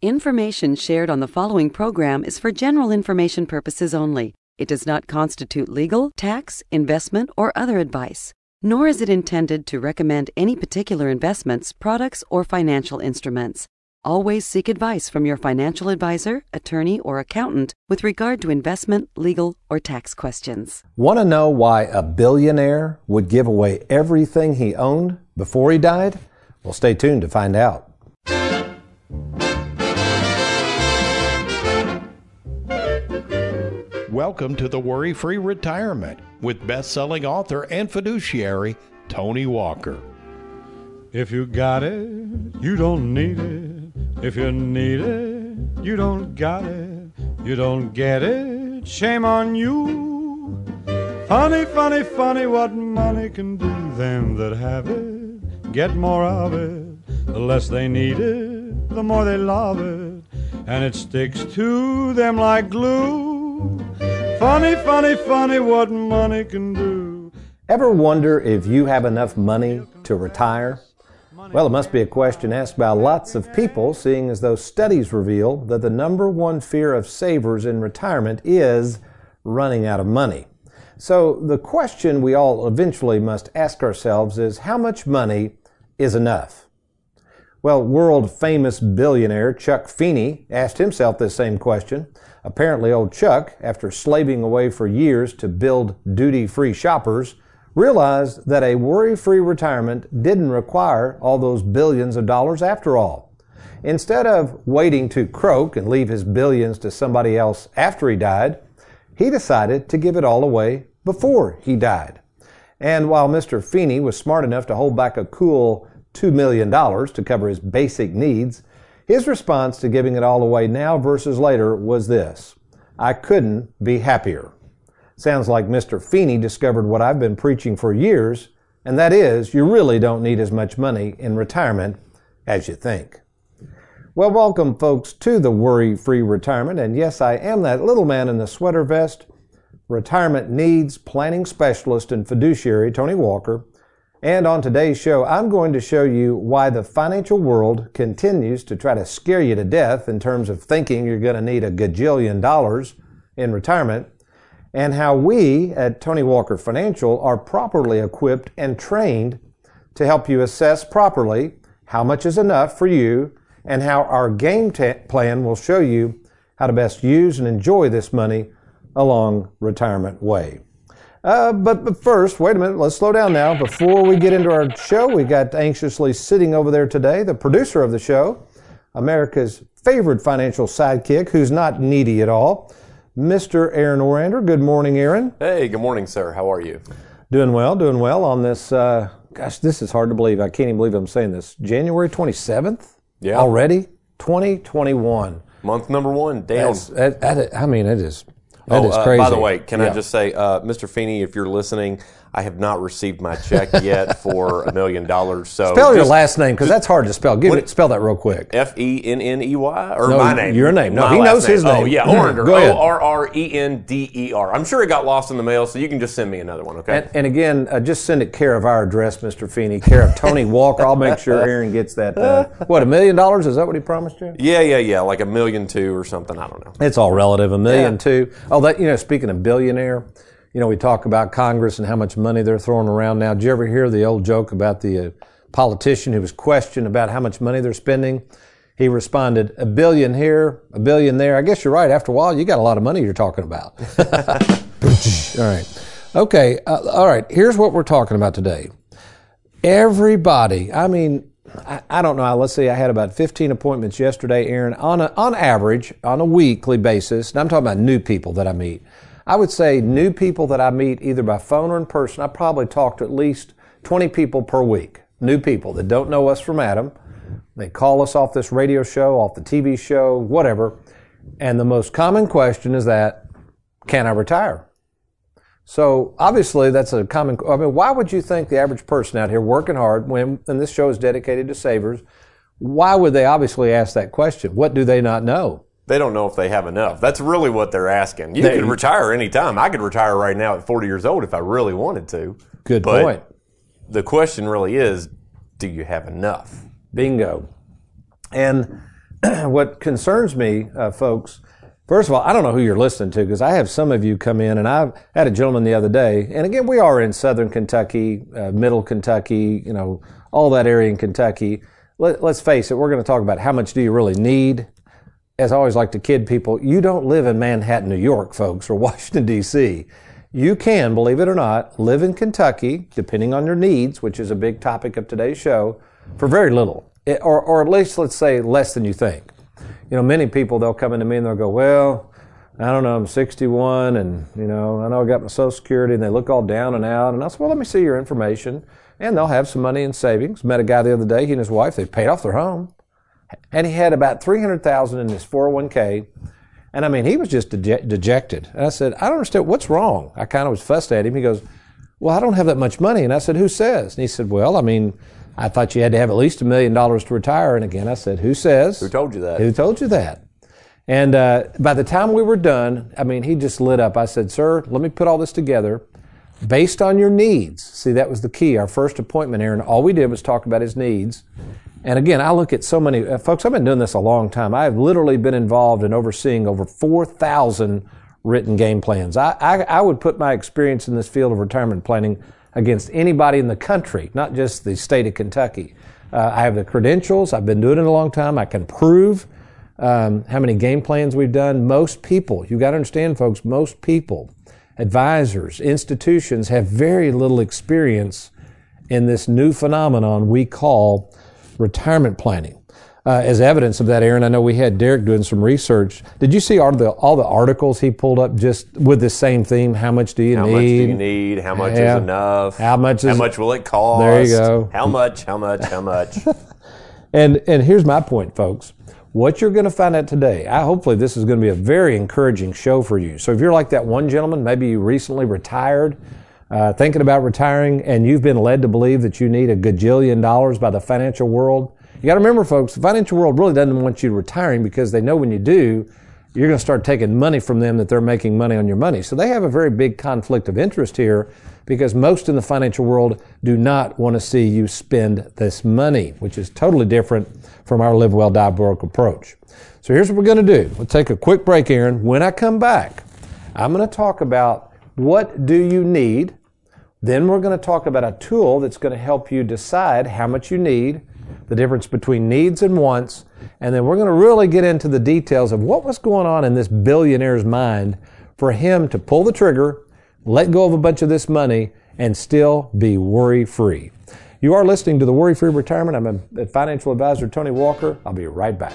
Information shared on the following program is for general information purposes only. It does not constitute legal, tax, investment, or other advice, nor is it intended to recommend any particular investments, products, or financial instruments. Always seek advice from your financial advisor, attorney, or accountant with regard to investment, legal, or tax questions. Want to know why a billionaire would give away everything he owned before he died? Well, stay tuned to find out. Welcome to the Worry Free Retirement with best selling author and fiduciary Tony Walker. If you got it, you don't need it. If you need it, you don't got it. You don't get it, shame on you. Funny, funny, funny what money can do. Them that have it get more of it. The less they need it, the more they love it. And it sticks to them like glue. Funny, funny, funny what money can do. Ever wonder if you have enough money to retire? Well, it must be a question asked by lots of people, seeing as those studies reveal that the number one fear of savers in retirement is running out of money. So the question we all eventually must ask ourselves is how much money is enough? Well, world famous billionaire Chuck Feeney asked himself this same question. Apparently, old Chuck, after slaving away for years to build duty free shoppers, realized that a worry free retirement didn't require all those billions of dollars after all. Instead of waiting to croak and leave his billions to somebody else after he died, he decided to give it all away before he died. And while Mr. Feeney was smart enough to hold back a cool $2 million to cover his basic needs, his response to giving it all away now versus later was this I couldn't be happier. Sounds like Mr. Feeney discovered what I've been preaching for years, and that is you really don't need as much money in retirement as you think. Well, welcome, folks, to the Worry Free Retirement. And yes, I am that little man in the sweater vest, retirement needs planning specialist and fiduciary, Tony Walker. And on today's show, I'm going to show you why the financial world continues to try to scare you to death in terms of thinking you're going to need a gajillion dollars in retirement, and how we at Tony Walker Financial are properly equipped and trained to help you assess properly how much is enough for you and how our game t- plan will show you how to best use and enjoy this money along retirement way. Uh, but, but first, wait a minute, let's slow down now. Before we get into our show, we got anxiously sitting over there today, the producer of the show, America's favorite financial sidekick, who's not needy at all, Mr. Aaron Orrender. Good morning, Aaron. Hey, good morning, sir. How are you? Doing well, doing well on this. Uh, gosh, this is hard to believe. I can't even believe I'm saying this. January 27th? Yeah. Already? 2021. Month number one down. That's, that, that, I mean, it is. That oh, is uh, crazy. by the way, can I just say, uh, Mr. Feeney, if you're listening, I have not received my check yet for a million dollars. So Spell your just last name because that's hard to spell. Give it, spell that real quick. F E N N E Y or No, my name? your name. No, My he knows his name. Oh name. yeah, ahead. O R R E N D E R. I'm sure it got lost in the mail, so you can just send me another one. Okay. And, and again, uh, just send it care of our address, Mr. Feeney, care of Tony Walker. I'll make sure Aaron gets that. Uh, what, a million dollars? Is that what he promised you? yeah, yeah, yeah, like a million two or something. I don't know. It's all relative. A million, Yeah. too. Oh, that, you know, speaking of billionaire, you know, we talk about Congress and how much money they're throwing around now. Did you ever hear the old joke about the uh, politician who was questioned about how much money they're spending? He responded, a billion here, a billion there. I guess you're right. After a while, you got a lot of money you're talking about. all right. Okay. Uh, all right. Here's what we're talking about today. Everybody, I mean, I, I don't know. Let's see. I had about 15 appointments yesterday, Aaron, on a, on average, on a weekly basis. And I'm talking about new people that I meet. I would say new people that I meet either by phone or in person. I probably talk to at least 20 people per week. New people that don't know us from Adam. They call us off this radio show, off the TV show, whatever. And the most common question is that, can I retire? So obviously that's a common. I mean, why would you think the average person out here working hard when, and this show is dedicated to savers, why would they obviously ask that question? What do they not know? They don't know if they have enough. That's really what they're asking. You They- could retire anytime. I could retire right now at 40 years old if I really wanted to. Good But point. The question really is, do you have enough? Bingo. And what concerns me, uh, folks, first of all, I don't know who you're listening to because I have some of you come in, and I had a gentleman the other day, and again, we are in southern Kentucky, uh, middle Kentucky, you know, all that area in Kentucky. Let, let's face it, we're going to talk about how much do you really need. As I always like to kid people, you don't live in Manhattan, New York, folks, or Washington, D.C. You can, believe it or not, live in Kentucky, depending on your needs, which is a big topic of today's show, for very little, it, or, or at least let's say less than you think. You know, many people, they'll come into me and they'll go, well, I don't know, I'm 61 and, you know, I know I got my Social Security and they look all down and out. And I said, well, let me see your information. And they'll have some money in savings. Met a guy the other day, he and his wife, they paid off their home. And he had about 300,000 in his 401k and I mean, he was just dejected. And I said, I don't understand. What's wrong? I kind of was fussed at him. He goes, Well, I don't have that much money. And I said, Who says? And he said, Well, I mean, I thought you had to have at least a million dollars to retire. And again, I said, Who says? Who told you that? Who told you that? And uh, by the time we were done, I mean, he just lit up. I said, Sir, let me put all this together based on your needs. See, that was the key. Our first appointment, Aaron, all we did was talk about his needs. And again, I look at so many uh, folks. I've been doing this a long time. I've literally been involved in overseeing over 4,000 written game plans. I, I, I, would put my experience in this field of retirement planning against anybody in the country, not just the state of Kentucky. Uh, I have the credentials. I've been doing it a long time. I can prove um, how many game plans we've done. Most people, you got to understand, folks, most people, advisors, institutions have very little experience in this new phenomenon we call retirement planning. Uh, as evidence of that, Aaron, I know we had Derek doing some research. Did you see all the all the articles he pulled up just with the same theme? How much do you how need? How much do you need? How much yeah. is enough? How much is How much will it cost? There you go. How much? How much? How much? and and here's my point, folks. What you're going to find out today, I hopefully this is going to be a very encouraging show for you. So if you're like that one gentleman, maybe you recently retired, uh, thinking about retiring, and you've been led to believe that you need a gajillion dollars by the financial world, you got to remember, folks, the financial world really doesn't want you retiring because they know when you do, you're going to start taking money from them that they're making money on your money. So they have a very big conflict of interest here because most in the financial world do not want to see you spend this money, which is totally different from our live well, die broke approach. So here's what we're going to do. We'll take a quick break, Aaron. When I come back, I'm going to talk about what do you need. Then we're going to talk about a tool that's going to help you decide how much you need the difference between needs and wants, and then we're going to really get into the details of what was going on in this billionaire's mind for him to pull the trigger, let go of a bunch of this money, and still be worry free. You are listening to the Worry Free Retirement. I'm a financial advisor, Tony Walker. I'll be right back.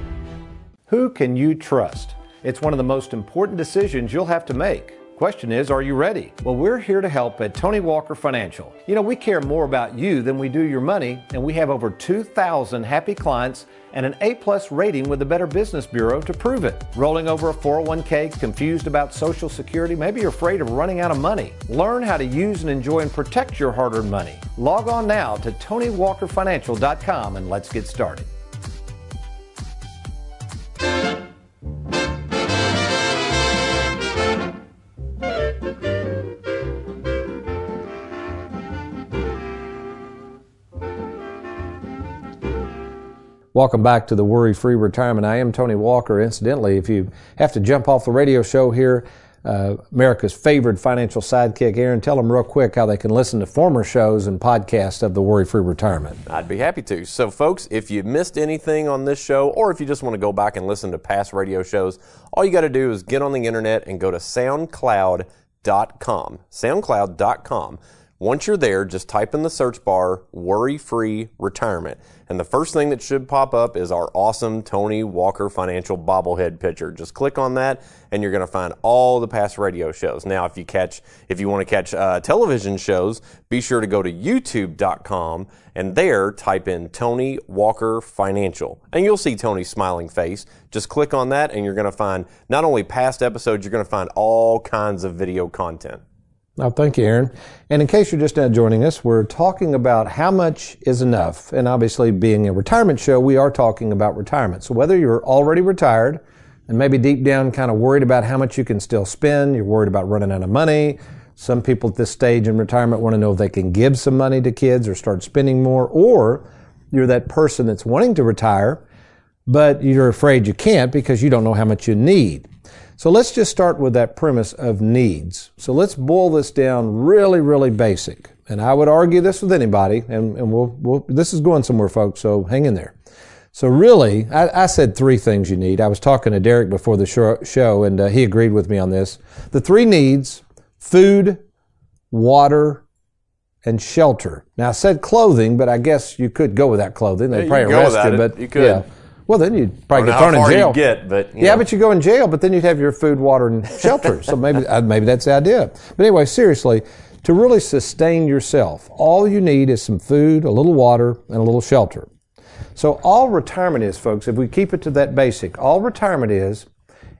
Who can you trust? It's one of the most important decisions you'll have to make. Question is, are you ready? Well, we're here to help at Tony Walker Financial. You know, we care more about you than we do your money, and we have over 2,000 happy clients and an A plus rating with the Better Business Bureau to prove it. Rolling over a 401k, confused about Social Security, maybe you're afraid of running out of money. Learn how to use and enjoy and protect your hard earned money. Log on now to TonyWalkerFinancial.com and let's get started. Welcome back to the Worry Free Retirement. I am Tony Walker. Incidentally, if you have to jump off the radio show here, uh, America's favorite financial sidekick, Aaron, tell them real quick how they can listen to former shows and podcasts of the Worry Free Retirement. I'd be happy to. So, folks, if you missed anything on this show, or if you just want to go back and listen to past radio shows, all you got to do is get on the internet and go to SoundCloud.com. SoundCloud.com Once you're there, just type in the search bar worry free retirement. And the first thing that should pop up is our awesome Tony Walker Financial bobblehead picture. Just click on that and you're going to find all the past radio shows. Now, if you catch, if you want to catch uh, television shows, be sure to go to youtube.com and there type in Tony Walker Financial and you'll see Tony's smiling face. Just click on that and you're going to find not only past episodes, you're going to find all kinds of video content. Oh, thank you, Aaron. And in case you're just now joining us, we're talking about how much is enough. And obviously, being a retirement show, we are talking about retirement. So whether you're already retired and maybe deep down kind of worried about how much you can still spend, you're worried about running out of money. Some people at this stage in retirement want to know if they can give some money to kids or start spending more, or you're that person that's wanting to retire, but you're afraid you can't because you don't know how much you need. So let's just start with that premise of needs. So let's boil this down really, really basic. And I would argue this with anybody, and, and we'll, we'll, this is going somewhere, folks, so hang in there. So really, I, I, said three things you need. I was talking to Derek before the show, and uh, he agreed with me on this. The three needs, food, water, and shelter. Now I said clothing, but I guess you could go without clothing. They Yeah, probably you can go arrest you, without it. but You could. yeah. Well, then you'd probably get thrown in jail. you get, but you yeah, know. but you go in jail, but then you'd have your food, water, and shelter. so maybe uh, maybe that's the idea. But anyway, seriously, to really sustain yourself, all you need is some food, a little water, and a little shelter. So all retirement is, folks, if we keep it to that basic, all retirement is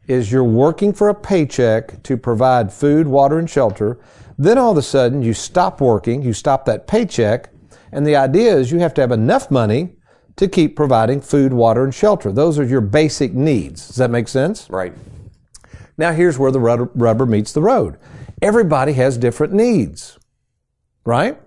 is you're working for a paycheck to provide food, water, and shelter. Then all of a sudden you stop working, you stop that paycheck, and the idea is you have to have enough money to keep providing food, water, and shelter. Those are your basic needs. Does that make sense? Right. Now here's where the rubber, meets the road. Everybody has different needs, right?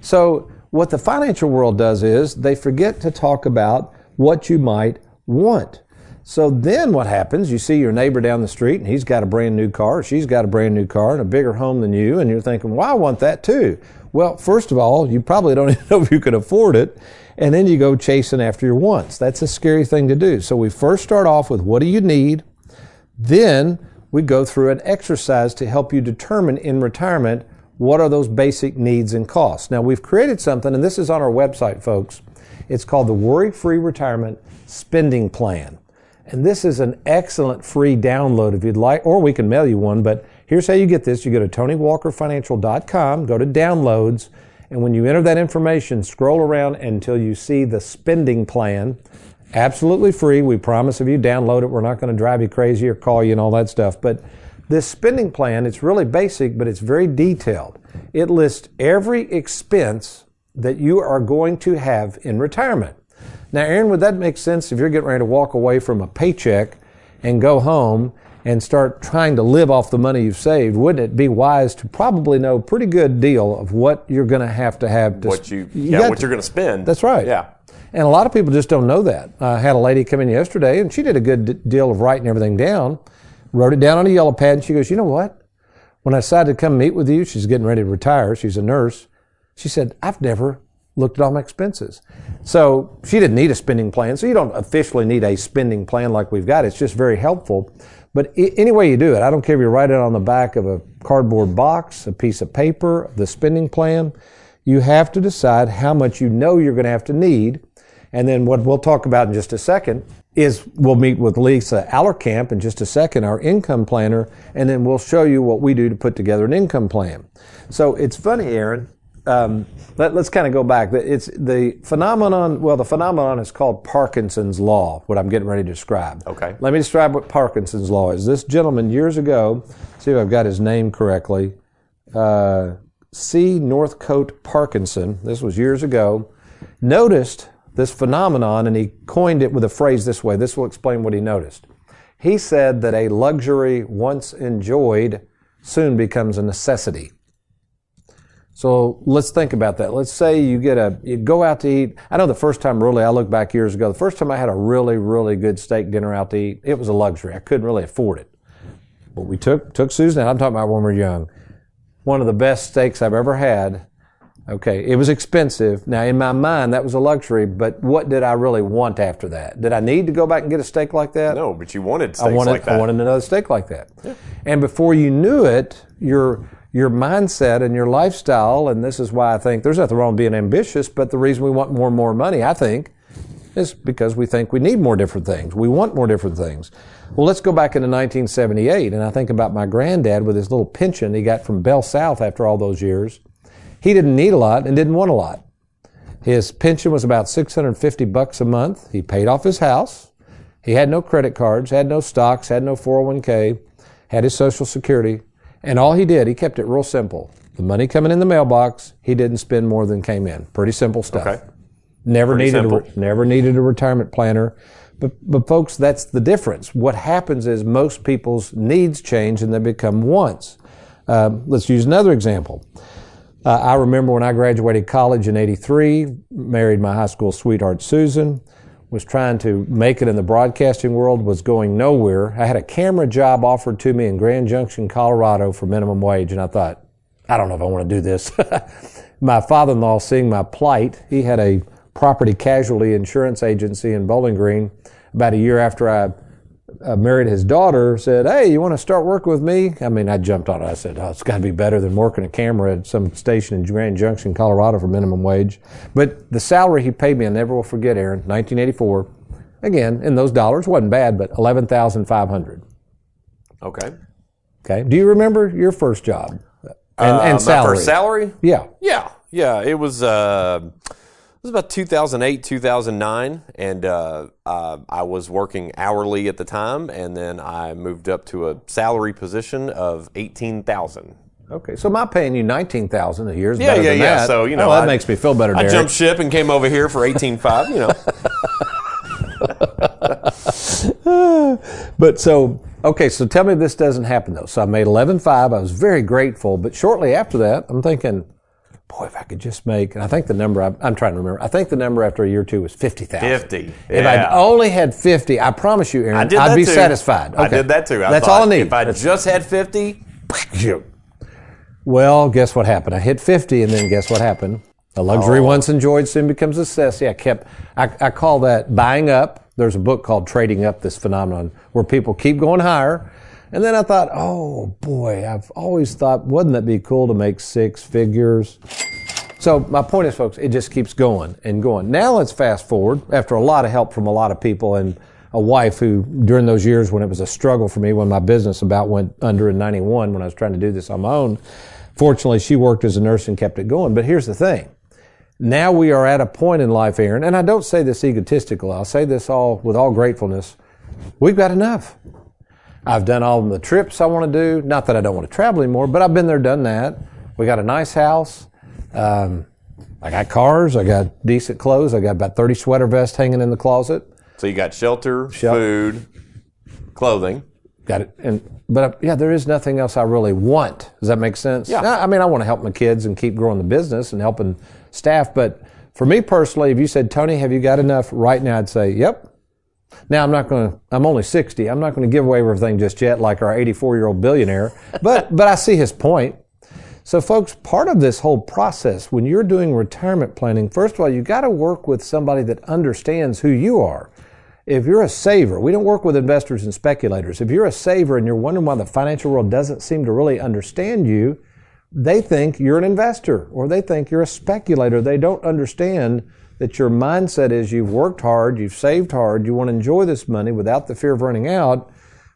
So what the financial world does is they forget to talk about what you might want. So then what happens? You see your neighbor down the street and he's got a brand new car, she's got a brand new car and a bigger home than you, and you're thinking, well, I want that too. Well, first of all, you probably don't even know if you can afford it, and then you go chasing after your wants. That's a scary thing to do. So we first start off with what do you need? Then we go through an exercise to help you determine in retirement what are those basic needs and costs. Now, we've created something, and this is on our website, folks. It's called the Worry Free Retirement Spending Plan. And this is an excellent free download if you'd like, or we can mail you one. But here's how you get this you go to TonyWalkerFinancial.com, go to downloads, and when you enter that information, scroll around until you see the spending plan. Absolutely free. We promise if you download it, we're not going to drive you crazy or call you and all that stuff. But this spending plan, it's really basic, but it's very detailed. It lists every expense that you are going to have in retirement. Now, Aaron, would that make sense if you're getting ready to walk away from a paycheck and go home and start trying to live off the money you've saved? Wouldn't it be wise to probably know a pretty good deal of what you're going to have to have to What you, yeah, what to- you're going to spend. That's right. Yeah. And a lot of people just don't know that. I had a lady come in yesterday and she did a good d- deal of writing everything down, wrote it down on a yellow pad, and she goes, You know what? When I decided to come meet with you, she's getting ready to retire. She's a nurse. She said, I've never looked at all my expenses. So she didn't need a spending plan. So you don't officially need a spending plan like we've got. It's just very helpful. But any way you do it, I don't care if you write it on the back of a cardboard box, a piece of paper, the spending plan, you have to decide how much you know you're going to have to need. And then what we'll talk about in just a second is we'll meet with Lisa Allerkamp in just a second, our income planner, and then we'll show you what we do to put together an income plan. So it's funny, Aaron. Um, let, us kind of go back. It's the phenomenon. Well, the phenomenon is called Parkinson's law. What I'm getting ready to describe. Okay. Let me describe what Parkinson's law is. This gentleman years ago. See if I've got his name correctly. Uh, C. Northcote Parkinson. This was years ago. Noticed this phenomenon, and he coined it with a phrase this way. This will explain what he noticed. He said that a luxury once enjoyed soon becomes a necessity. So let's think about that. Let's say you get a, you go out to eat. I know the first time really, I look back years ago, the first time I had a really, really good steak dinner out to eat, it was a luxury. I couldn't really afford it. But we took, took Susan, out. I'm talking about when we were young, one of the best steaks I've ever had. Okay, it was expensive. Now, in my mind, that was a luxury, but what did I really want after that? Did I need to go back and get a steak like that? No, but you wanted steaks I wanted, like that. I wanted another steak like that. And before you knew it, your your mindset and your lifestyle. And this is why I think there's nothing wrong with being ambitious, but the reason we want more and more money, I think, is because we think we need more different things. We want more different things. Well, let's go back into 1978, and I think about my granddad with his little pension he got from Bell South after all those years. He didn't need a lot and didn't want a lot. His pension was about 650 bucks a month. He paid off his house. He had no credit cards, had no stocks, had no 401k, had his social security, and all he did, he kept it real simple. The money coming in the mailbox, he didn't spend more than came in. Pretty simple stuff. Okay. Never Pretty needed simple. a, never needed a retirement planner. But, but folks, that's the difference. What happens is most people's needs change and they become wants. Um, let's use another example. Uh, I remember when I graduated college in 83, married my high school sweetheart Susan, was trying to make it in the broadcasting world, was going nowhere. I had a camera job offered to me in Grand Junction, Colorado for minimum wage, and I thought, I don't know if I want to do this. my father in law, seeing my plight, he had a property casualty insurance agency in Bowling Green. About a year after I uh, married his daughter, said, Hey, you want to start working with me? I mean, I jumped on it. I said, Oh, it's got to be better than working a camera at some station in Grand Junction, Colorado for minimum wage. But the salary he paid me, I never will forget, Aaron, 1984. Again, in those dollars, wasn't bad, but 11500 Okay. Okay. Do you remember your first job? And, Uh, and salary? first salary? Yeah. Yeah, yeah. It was uh, was about 2008, 2009, and uh, uh, I was working hourly at the time, and then I moved up to a salary position of eighteen thousand. Okay. So my paying you 19000 a year is Yeah, better yeah, than yeah. that. So you know Oh, that I- makes me feel better, I Derek. jumped ship and came over here for eighteen five. You know, But so, okay, so tell me this doesn't happen though. So I made 11.5. I was very grateful. But shortly after that, I'm thinking, boy, if I could just make, and I think the number, I'm, I'm trying to remember, I think the number after a year or two was 50,000. 50, If I'd only had 50, I promise you, Aaron, I did would be too. satisfied. I did that too. I That's all I need. If I just had fifty, Well, guess what happened? I hit 50, and then guess what happened? A luxury Oh. once enjoyed soon becomes a necessity. I kept, I, I call that buying up. There's a book called Trading Up, this phenomenon, where people keep going higher. And then I thought, oh boy, I've always thought, wouldn't that be cool to make six figures? So my point is, folks, it just keeps going and going. Now let's fast forward after a lot of help from a lot of people and a wife who, during those years when it was a struggle for me, when my business about went under in 91, when I was trying to do this on my own, fortunately she worked as a nurse and kept it going. But here's the thing. Now we are at a point in life, Aaron, and I don't say this egotistical. I'll say this all with all gratefulness. We've got enough. I've done all the trips I want to do. Not that I don't want to travel anymore, but I've been there, done that. We got a nice house. Um, I got cars. I got decent clothes. I got about 30 sweater vests hanging in the closet. so you got shelter, Shel- food, clothing. Got it. And but uh, yeah, there is nothing else I really want. Does that make sense? Yeah. I mean, I want to help my kids and keep growing the business and helping staff. But for me personally, if you said, Tony, have you got enough right now? I'd say, yep. Now I'm not going to. I'm only 60. I'm not going to give away everything just yet, like our 84 year old billionaire. But but I see his point. So, folks, part of this whole process, when you're doing retirement planning, first of all, you got to work with somebody that understands who you are. If you're a saver, we don't work with investors and speculators. If you're a saver and you're wondering why the financial world doesn't seem to really understand you, they think you're an investor or they think you're a speculator. They don't understand that your mindset is you've worked hard, you've saved hard, you want to enjoy this money without the fear of running out,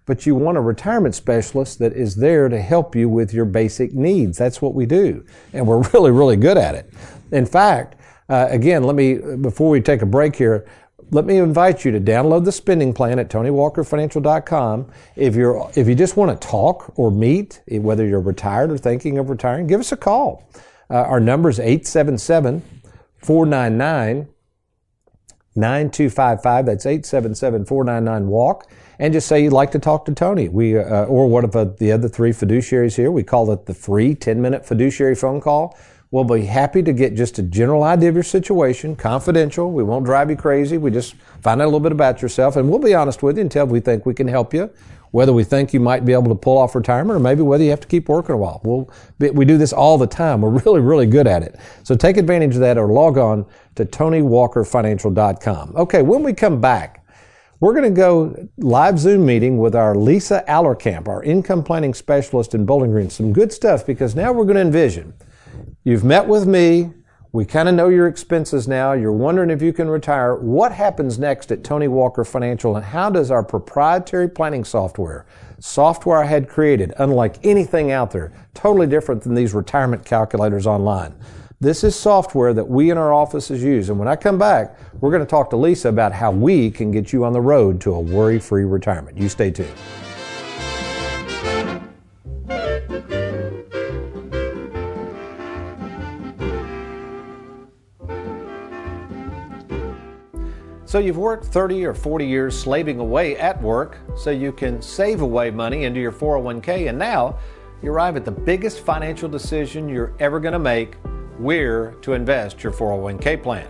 but you want a retirement specialist that is there to help you with your basic needs. That's what we do. And we're really, really good at it. In fact, uh, again, let me, before we take a break here, let me invite you to download the spending plan at TonyWalkerFinancial.com. If you're if you just want to talk or meet, whether you're retired or thinking of retiring, give us a call. Uh, our number is 877 499 9255. That's 877 499 WALK. And just say you'd like to talk to Tony. We, uh, or one of uh, the other three fiduciaries here. We call it the free 10 minute fiduciary phone call. We'll be happy to get just a general idea of your situation, confidential. We won't drive you crazy. We just find out a little bit about yourself and we'll be honest with you until we think we can help you. Whether we think you might be able to pull off retirement or maybe whether you have to keep working a while. We'll, we do this all the time. We're really, really good at it. So take advantage of that or log on to TonyWalkerFinancial.com. Okay, when we come back, We're going to go live Zoom meeting with our Lisa Allerkamp, our income planning specialist in Bowling Green. Some good stuff because now we're going to envision. You've met with me. We kind of know your expenses now. You're wondering if you can retire. What happens next at Tony Walker Financial and how does our proprietary planning software, software I had created, unlike anything out there, totally different than these retirement calculators online. This is software that we in our offices use. And when I come back, we're going to talk to Lisa about how we can get you on the road to a worry free retirement. You stay tuned. So you've worked 30 or 40 years slaving away at work so you can save away money into your 401k, and now you arrive at the biggest financial decision you're ever going to make where to invest your 401k plan.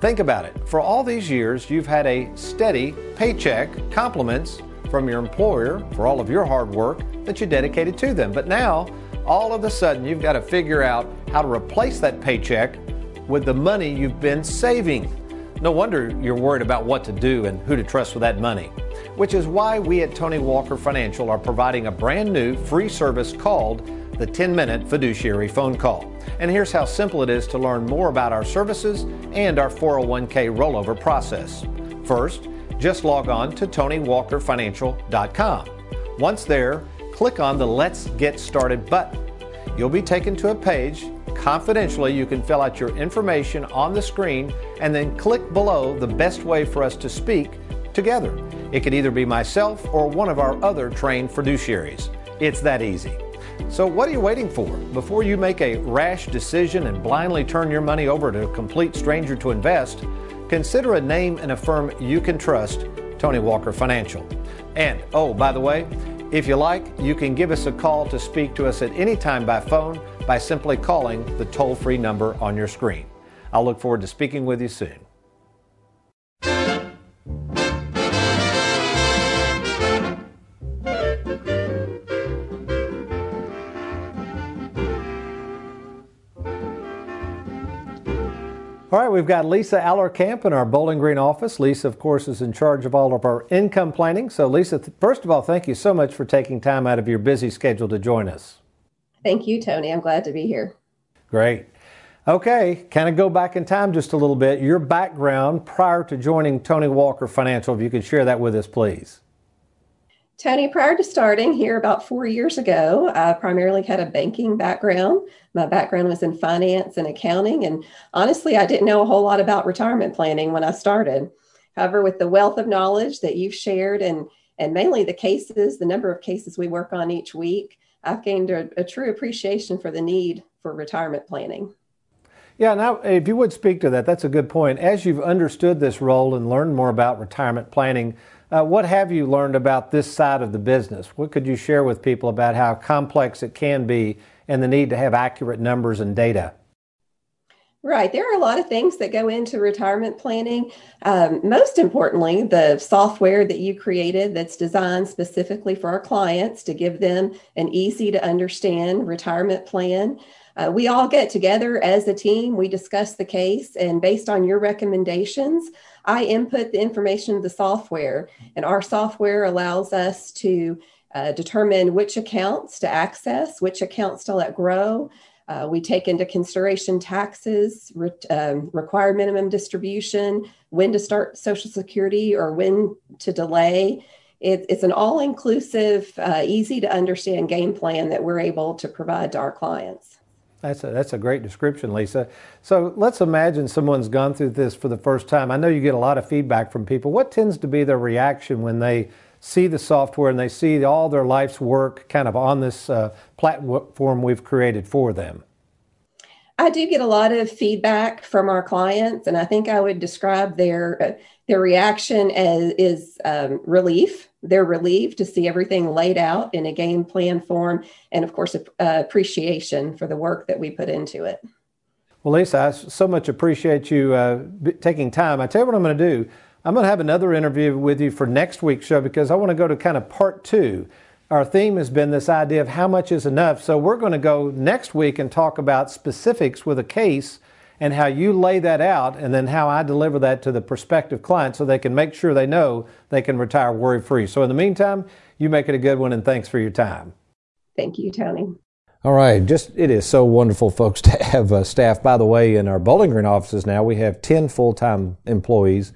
Think about it. For all these years, you've had a steady paycheck, compliments from your employer for all of your hard work that you dedicated to them. But now, all of a sudden, you've got to figure out how to replace that paycheck with the money you've been saving. No wonder you're worried about what to do and who to trust with that money. Which is why we at Tony Walker Financial are providing a brand new free service called the 10 minute fiduciary phone call. And here's how simple it is to learn more about our services and our 401k rollover process. First, just log on to TonyWalkerFinancial.com. Once there, click on the Let's Get Started button. You'll be taken to a page. Confidentially, you can fill out your information on the screen and then click below the best way for us to speak together. It could either be myself or one of our other trained fiduciaries. It's that easy. So, what are you waiting for? Before you make a rash decision and blindly turn your money over to a complete stranger to invest, consider a name and a firm you can trust Tony Walker Financial. And, oh, by the way, if you like, you can give us a call to speak to us at any time by phone by simply calling the toll free number on your screen. I'll look forward to speaking with you soon. All right, we've got Lisa Allerkamp in our Bowling Green office. Lisa, of course, is in charge of all of our income planning. So, Lisa, first of all, thank you so much for taking time out of your busy schedule to join us. Thank you, Tony. I'm glad to be here. Great. Okay, kind of go back in time just a little bit. Your background prior to joining Tony Walker Financial, if you could share that with us, please. Tony, prior to starting here about four years ago, I primarily had a banking background. My background was in finance and accounting, and honestly, I didn't know a whole lot about retirement planning when I started. However, with the wealth of knowledge that you've shared and and mainly the cases, the number of cases we work on each week, I've gained a, a true appreciation for the need for retirement planning. Yeah, now if you would speak to that, that's a good point. As you've understood this role and learned more about retirement planning, uh, what have you learned about this side of the business? What could you share with people about how complex it can be and the need to have accurate numbers and data? Right. There are a lot of things that go into retirement planning. Um, most importantly, the software that you created that's designed specifically for our clients to give them an easy to understand retirement plan. Uh, we all get together as a team, we discuss the case, and based on your recommendations, I input the information of the software, and our software allows us to uh, determine which accounts to access, which accounts to let grow. Uh, we take into consideration taxes, re- um, required minimum distribution, when to start Social Security or when to delay. It, it's an all inclusive, uh, easy to understand game plan that we're able to provide to our clients. That's a, that's a great description, Lisa. So let's imagine someone's gone through this for the first time. I know you get a lot of feedback from people. What tends to be their reaction when they see the software and they see all their life's work kind of on this uh, platform we've created for them? I do get a lot of feedback from our clients, and I think I would describe their uh, their reaction as is um, relief they're relieved to see everything laid out in a game plan form, and of course, uh, appreciation for the work that we put into it. Well, Lisa, I so much appreciate you uh, taking time. I tell you what I'm going to do. I'm going to have another interview with you for next week's show because I want to go to kind of part two. Our theme has been this idea of how much is enough. So we're going to go next week and talk about specifics with a case and how you lay that out, and then how I deliver that to the prospective client so they can make sure they know they can retire worry free. So, in the meantime, you make it a good one, and thanks for your time. Thank you, Tony. All right, just it is so wonderful, folks, to have uh, staff. By the way, in our Bowling Green offices now, we have 10 full time employees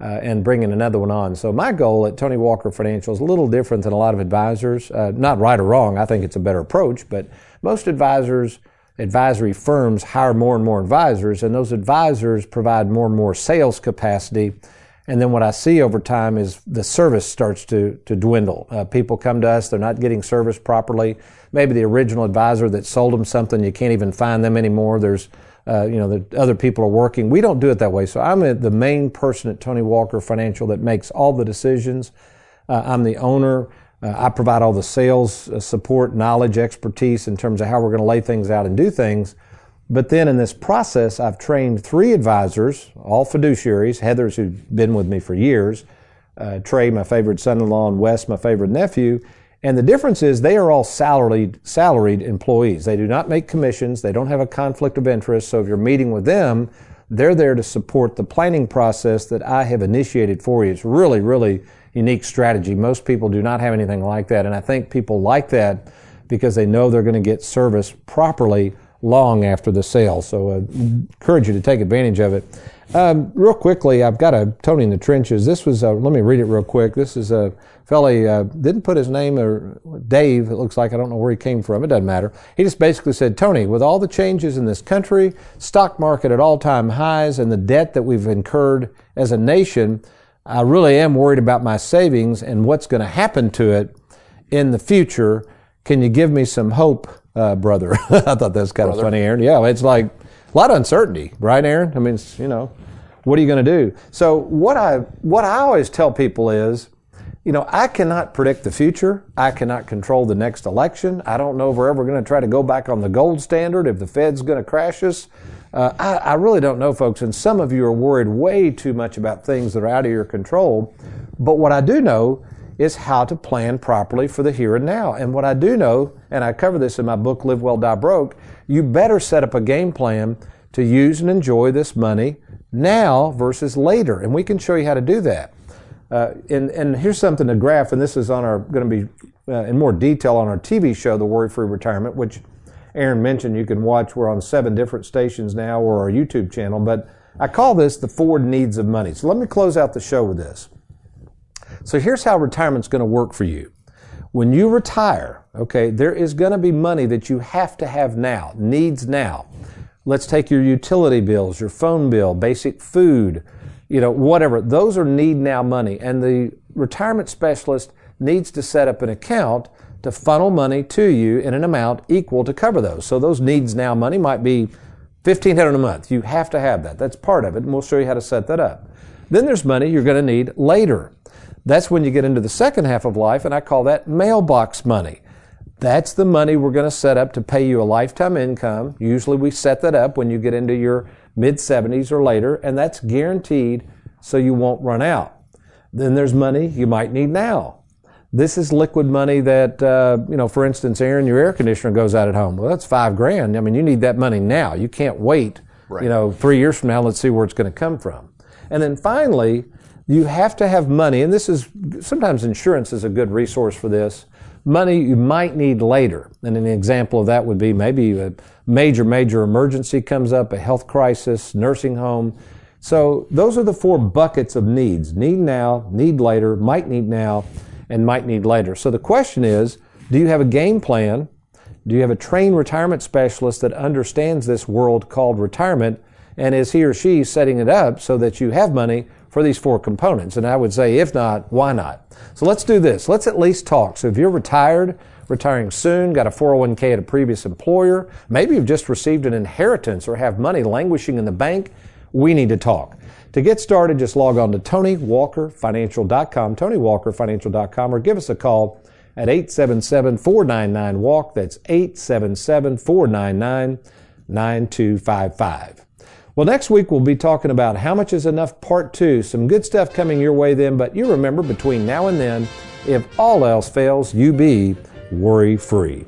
uh, and bringing another one on. So, my goal at Tony Walker Financial is a little different than a lot of advisors. Uh, not right or wrong, I think it's a better approach, but most advisors advisory firms hire more and more advisors, and those advisors provide more and more sales capacity. And then what I see over time is the service starts to, to dwindle. Uh, people come to us, they're not getting service properly. Maybe the original advisor that sold them something, you can't even find them anymore. There's, uh, you know, the other people are working. We don't do it that way. So I'm a, the main person at Tony Walker Financial that makes all the decisions. Uh, I'm the owner. Uh, I provide all the sales uh, support, knowledge, expertise in terms of how we're going to lay things out and do things. But then in this process, I've trained three advisors, all fiduciaries, Heather's who's been with me for years, uh, Trey, my favorite son-in-law, and Wes, my favorite nephew. And the difference is they are all salaried, salaried employees. They do not make commissions. They don't have a conflict of interest. So if you're meeting with them, they're there to support the planning process that I have initiated for you. It's really, really unique strategy. Most people do not have anything like that. And I think people like that because they know they're going to get service properly long after the sale. So I uh, encourage you to take advantage of it. Um, real quickly, I've got a Tony in the trenches. This was, uh, let me read it real quick. This is a fellow, uh, didn't put his name or Dave, it looks like, I don't know where he came from, it doesn't matter. He just basically said, Tony, with all the changes in this country, stock market at all time highs, and the debt that we've incurred as a nation, I really am worried about my savings and what's going to happen to it in the future. Can you give me some hope, uh, brother? I thought that's kind brother. of funny, Aaron. Yeah, it's like a lot of uncertainty, right, Aaron? I mean, you know, what are you going to do? So what I what I always tell people is, you know, I cannot predict the future. I cannot control the next election. I don't know if we're ever going to try to go back on the gold standard, if the Fed's going to crash us. Uh, I, I, really don't know, folks, and some of you are worried way too much about things that are out of your control. But what I do know is how to plan properly for the here and now. And what I do know, and I cover this in my book, Live Well, Die Broke, you better set up a game plan to use and enjoy this money now versus later. And we can show you how to do that. Uh, and, and here's something to graph, and this is on our going to be uh, in more detail on our TV show, The Worry Free Retirement, which Aaron mentioned you can watch. We're on seven different stations now or our YouTube channel, but I call this the four needs of money. So let me close out the show with this. So here's how retirement's going to work for you. When you retire, okay, there is going to be money that you have to have now, needs now. Let's take your utility bills, your phone bill, basic food, you know, whatever. Those are need now money. And the retirement specialist needs to set up an account to funnel money to you in an amount equal to cover those. So those needs now money might be 1500 a month. You have to have that. That's part of it, and we'll show you how to set that up. Then there's money you're going to need later. That's when you get into the second half of life, and I call that mailbox money. That's the money we're going to set up to pay you a lifetime income. Usually we set that up when you get into your mid 70s or later, and that's guaranteed so you won't run out. Then there's money you might need now. This is liquid money that, uh, you know, for instance, Aaron, your air conditioner goes out at home. Well, that's five grand. I mean, you need that money now. You can't wait, right. you know, three years from now, let's see where it's going to come from. And then finally, you have to have money, and this is sometimes insurance is a good resource for this. Money you might need later. And an example of that would be maybe a major, major emergency comes up, a health crisis, nursing home. So those are the four buckets of needs. Need now, need later, might need now, and might need later. So the question is, do you have a game plan? Do you have a trained retirement specialist that understands this world called retirement? And is he or she setting it up so that you have money for these four components? And I would say, if not, why not? So let's do this. Let's at least talk. So if you're retired, retiring soon, got a 401k at a previous employer, maybe you've just received an inheritance or have money languishing in the bank, we need to talk. To get started, just log on to TonyWalkerFinancial.com, TonyWalkerFinancial.com, or give us a call at 877-499-WALK. That's 877-499-9255. Well, next week we'll be talking about how much is enough part two. Some good stuff coming your way then, but you remember between now and then, if all else fails, you be worry free.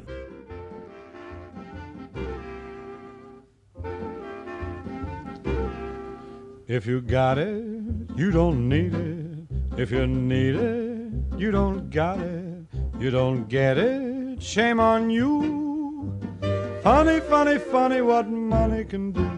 If you got it, you don't need it. If you need it, you don't got it. You don't get it, shame on you. Funny, funny, funny what money can do.